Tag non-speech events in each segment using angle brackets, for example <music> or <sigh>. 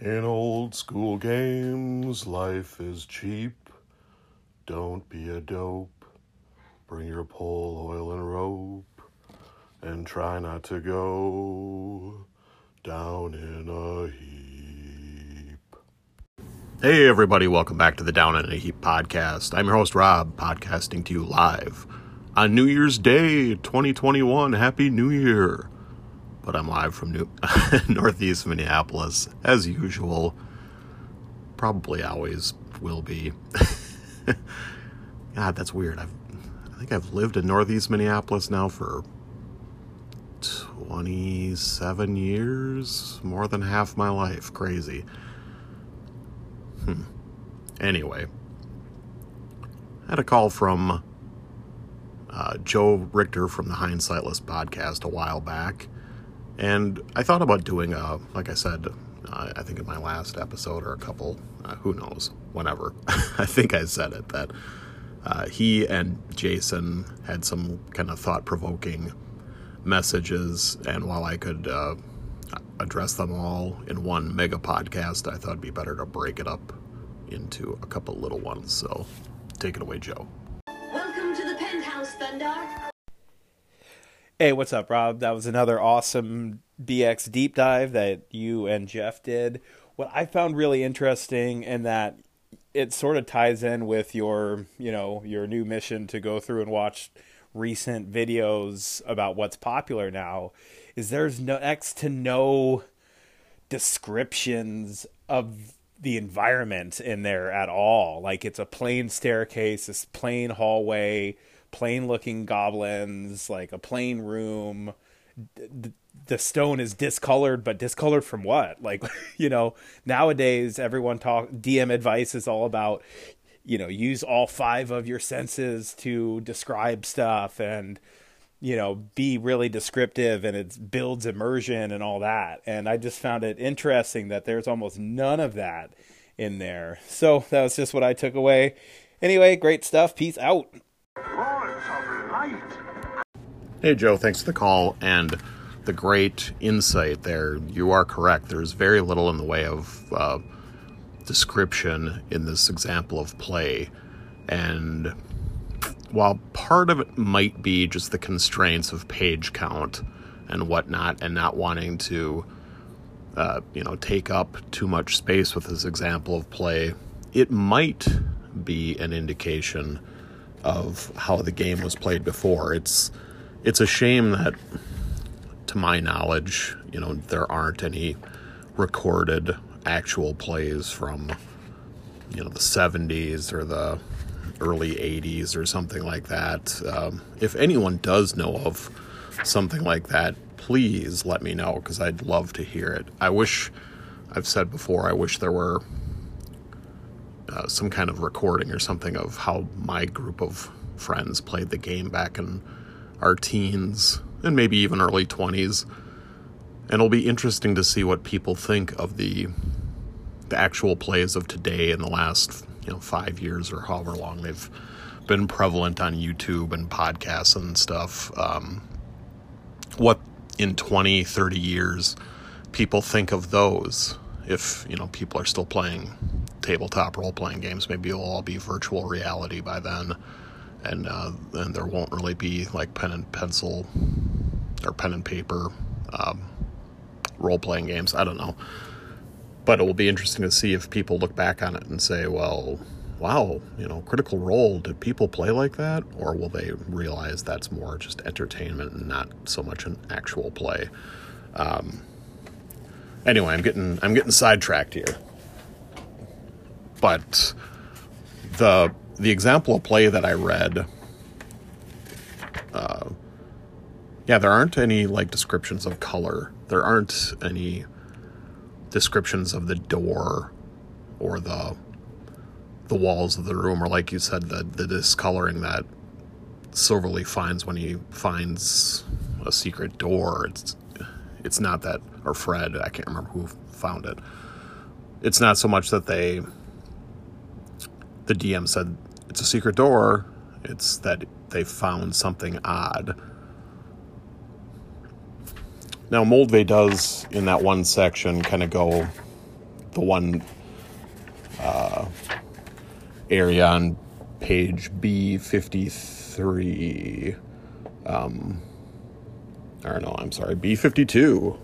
In old school games, life is cheap. Don't be a dope. Bring your pole, oil, and rope. And try not to go down in a heap. Hey, everybody, welcome back to the Down in a Heap podcast. I'm your host, Rob, podcasting to you live on New Year's Day 2021. Happy New Year but I'm live from New- <laughs> Northeast Minneapolis as usual. Probably always will be. <laughs> God, that's weird. I've, I think I've lived in Northeast Minneapolis now for 27 years, more than half my life. Crazy. Hmm. Anyway, I had a call from uh, Joe Richter from the Hindsightless podcast a while back and I thought about doing a, like I said, I think in my last episode or a couple, uh, who knows, whenever. <laughs> I think I said it that uh, he and Jason had some kind of thought provoking messages, and while I could uh, address them all in one mega podcast, I thought it'd be better to break it up into a couple little ones. So take it away, Joe. Welcome to the penthouse, Thunder. Hey, what's up, Rob? That was another awesome BX deep dive that you and Jeff did. What I found really interesting and that it sort of ties in with your, you know, your new mission to go through and watch recent videos about what's popular now is there's no next to no descriptions of the environment in there at all. Like it's a plain staircase, this plain hallway, plain looking goblins, like a plain room. D- the stone is discolored, but discolored from what? Like, <laughs> you know, nowadays everyone talk DM advice is all about, you know, use all five of your senses to describe stuff and, you know, be really descriptive and it builds immersion and all that. And I just found it interesting that there's almost none of that in there. So that was just what I took away. Anyway, great stuff. Peace out. Hey, Joe, thanks for the call and the great insight there. You are correct. There's very little in the way of uh, description in this example of play. And while part of it might be just the constraints of page count and whatnot, and not wanting to, uh, you know, take up too much space with this example of play, it might be an indication of how the game was played before. It's it's a shame that, to my knowledge, you know, there aren't any recorded actual plays from, you know, the 70s or the early 80s or something like that. Um, if anyone does know of something like that, please let me know because I'd love to hear it. I wish, I've said before, I wish there were uh, some kind of recording or something of how my group of friends played the game back in our teens and maybe even early 20s. And it'll be interesting to see what people think of the the actual plays of today in the last, you know, 5 years or however long they've been prevalent on YouTube and podcasts and stuff. Um, what in 20, 30 years people think of those if, you know, people are still playing tabletop role playing games. Maybe it'll all be virtual reality by then and uh, and there won't really be like pen and pencil or pen and paper um, role playing games. I don't know, but it will be interesting to see if people look back on it and say, "Well, wow, you know, Critical Role did people play like that?" Or will they realize that's more just entertainment and not so much an actual play? Um, anyway, I'm getting I'm getting sidetracked here, but the the example of play that I read, uh, yeah, there aren't any like descriptions of color. There aren't any descriptions of the door or the the walls of the room, or like you said, the the discoloring that Silverleaf finds when he finds a secret door. It's it's not that, or Fred, I can't remember who found it. It's not so much that they the DM said it's a secret door. It's that they found something odd. Now, Moldvay does, in that one section, kind of go the one uh, area on page B53. Um, or no, I'm sorry, B52.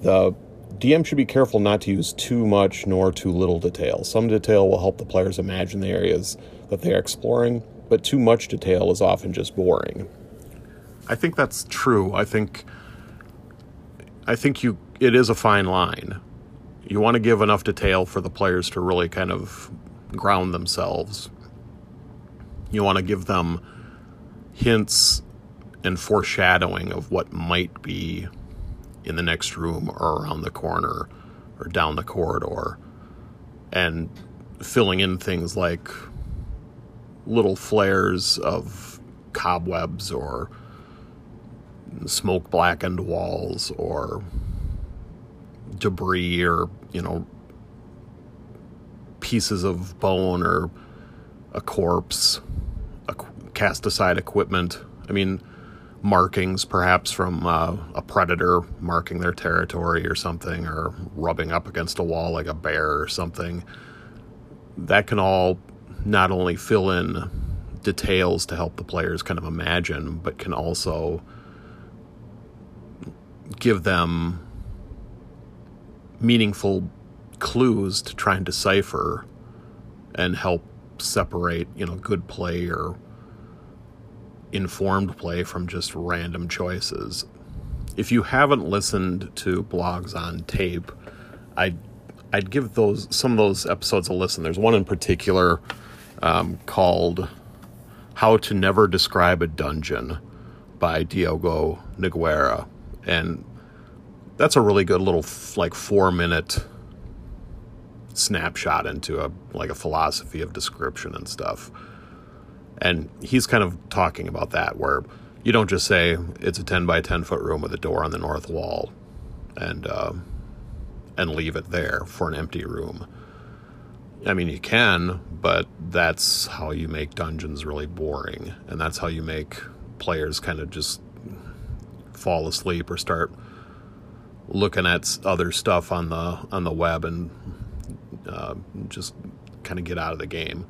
The DM should be careful not to use too much nor too little detail. Some detail will help the players imagine the areas that they are exploring, but too much detail is often just boring. I think that's true. I think I think you it is a fine line. You want to give enough detail for the players to really kind of ground themselves. You want to give them hints and foreshadowing of what might be in the next room or around the corner or down the corridor and filling in things like little flares of cobwebs or smoke blackened walls or debris or you know pieces of bone or a corpse a cast aside equipment. I mean markings perhaps from uh, a predator marking their territory or something or rubbing up against a wall like a bear or something. That can all not only fill in details to help the players kind of imagine but can also give them meaningful clues to try and decipher and help separate you know good play or informed play from just random choices. If you haven't listened to blogs on tape, I'd I'd give those some of those episodes a listen. There's one in particular um, called "How to Never Describe a Dungeon" by Diogo Nogueira, and that's a really good little like four minute snapshot into a like a philosophy of description and stuff. And he's kind of talking about that, where you don't just say it's a 10 by 10 foot room with a door on the north wall and, uh, and leave it there for an empty room. I mean, you can, but that's how you make dungeons really boring. And that's how you make players kind of just fall asleep or start looking at other stuff on the on the web and uh, just kind of get out of the game.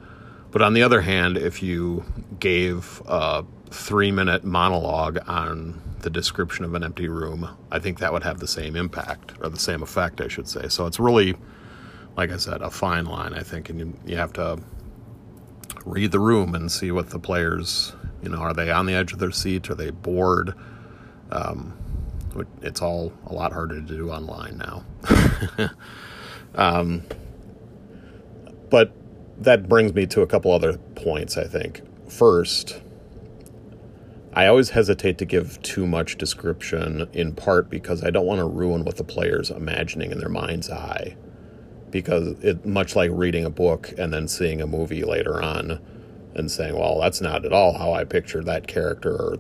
But on the other hand, if you gave a three minute monologue on the description of an empty room, I think that would have the same impact, or the same effect, I should say. So it's really, like I said, a fine line, I think, and you, you have to read the room and see what the players, you know, are they on the edge of their seat? Are they bored? Um, it's all a lot harder to do online now. <laughs> um, but that brings me to a couple other points, I think. First, I always hesitate to give too much description, in part because I don't want to ruin what the player's imagining in their mind's eye. Because it, much like reading a book and then seeing a movie later on and saying, well, that's not at all how I pictured that character or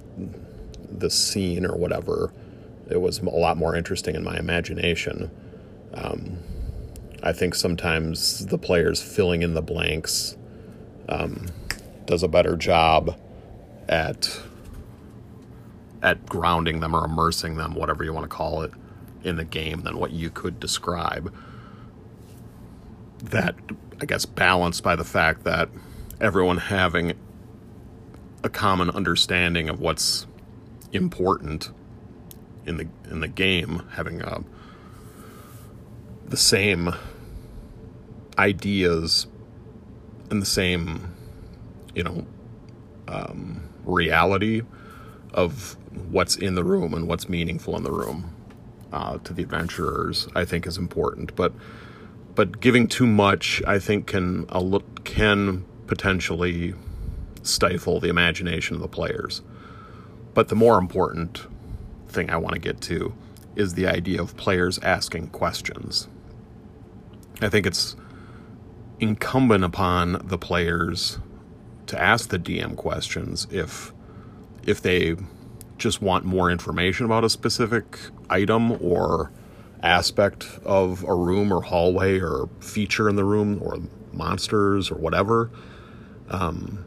the scene or whatever, it was a lot more interesting in my imagination. Um, I think sometimes the players filling in the blanks um, does a better job at at grounding them or immersing them, whatever you want to call it, in the game than what you could describe. That I guess balanced by the fact that everyone having a common understanding of what's important in the in the game, having a the same ideas and the same, you know, um, reality of what's in the room and what's meaningful in the room uh, to the adventurers, I think is important. But but giving too much, I think, can can potentially stifle the imagination of the players. But the more important thing I want to get to is the idea of players asking questions. I think it's incumbent upon the players to ask the DM questions if if they just want more information about a specific item or aspect of a room or hallway or feature in the room or monsters or whatever. Um,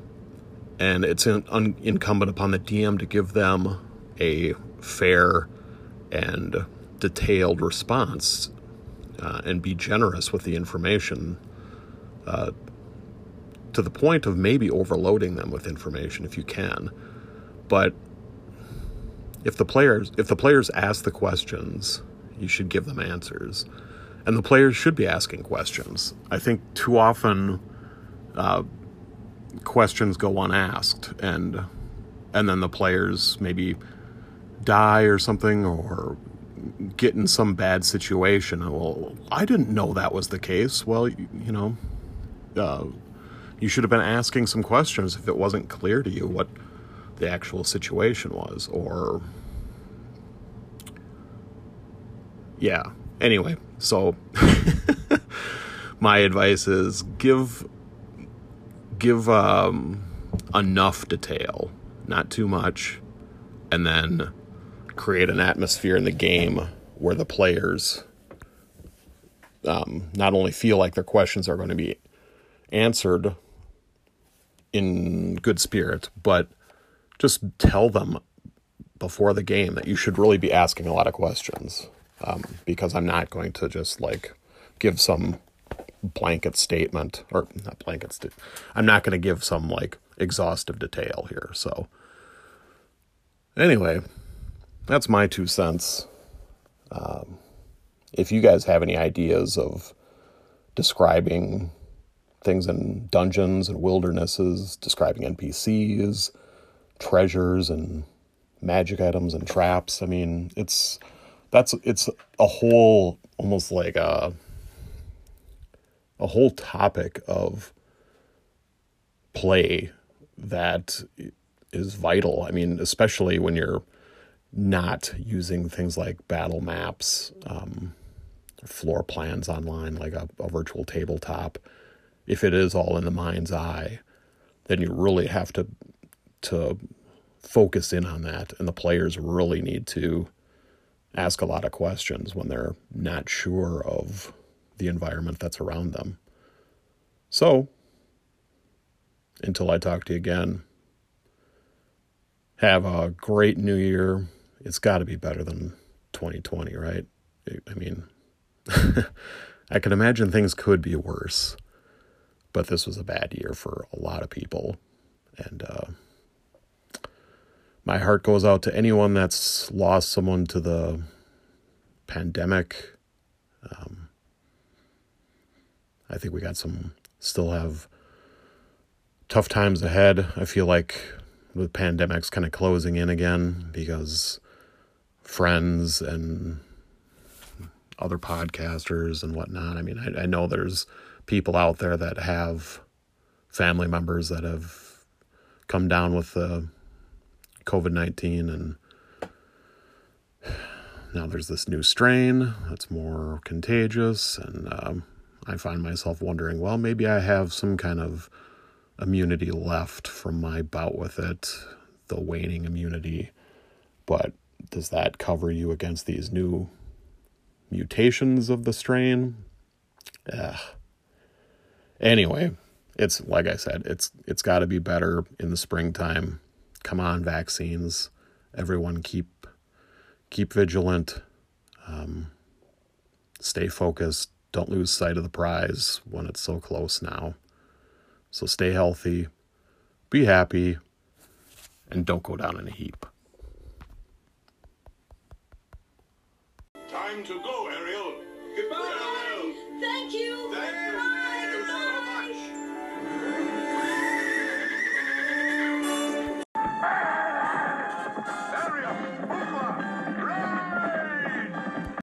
and it's in, un, incumbent upon the DM to give them a fair and detailed response uh, and be generous with the information uh, to the point of maybe overloading them with information if you can. But if the players if the players ask the questions, you should give them answers, and the players should be asking questions. I think too often uh, questions go unasked, and and then the players maybe die or something or get in some bad situation. Well, I didn't know that was the case. Well, you, you know, uh, you should have been asking some questions if it wasn't clear to you what the actual situation was, or yeah. Anyway, so <laughs> my advice is give give um, enough detail, not too much, and then create an atmosphere in the game where the players um, not only feel like their questions are going to be answered in good spirit, but just tell them before the game that you should really be asking a lot of questions. Um, because I'm not going to just like give some blanket statement or not blanket st- I'm not going to give some like exhaustive detail here. So anyway, that's my two cents. Um, if you guys have any ideas of describing things in dungeons and wildernesses, describing NPCs, treasures and magic items and traps, I mean, it's that's it's a whole almost like a a whole topic of play that is vital. I mean, especially when you're not using things like battle maps, um, floor plans online, like a, a virtual tabletop. If it is all in the mind's eye, then you really have to to focus in on that, and the players really need to ask a lot of questions when they're not sure of the environment that's around them. So, until I talk to you again, have a great new year. It's got to be better than 2020, right? I mean, <laughs> I can imagine things could be worse, but this was a bad year for a lot of people. And uh, my heart goes out to anyone that's lost someone to the pandemic. Um, I think we got some, still have tough times ahead. I feel like the pandemic's kind of closing in again because friends and other podcasters and whatnot. I mean, I, I know there's people out there that have family members that have come down with the COVID 19 and now there's this new strain that's more contagious and um, i find myself wondering well maybe i have some kind of immunity left from my bout with it the waning immunity but does that cover you against these new mutations of the strain Ugh. Anyway it's like i said it's it's got to be better in the springtime come on vaccines everyone keep keep vigilant, um, stay focused, don't lose sight of the prize when it's so close now. So stay healthy, be happy, and don't go down in a heap.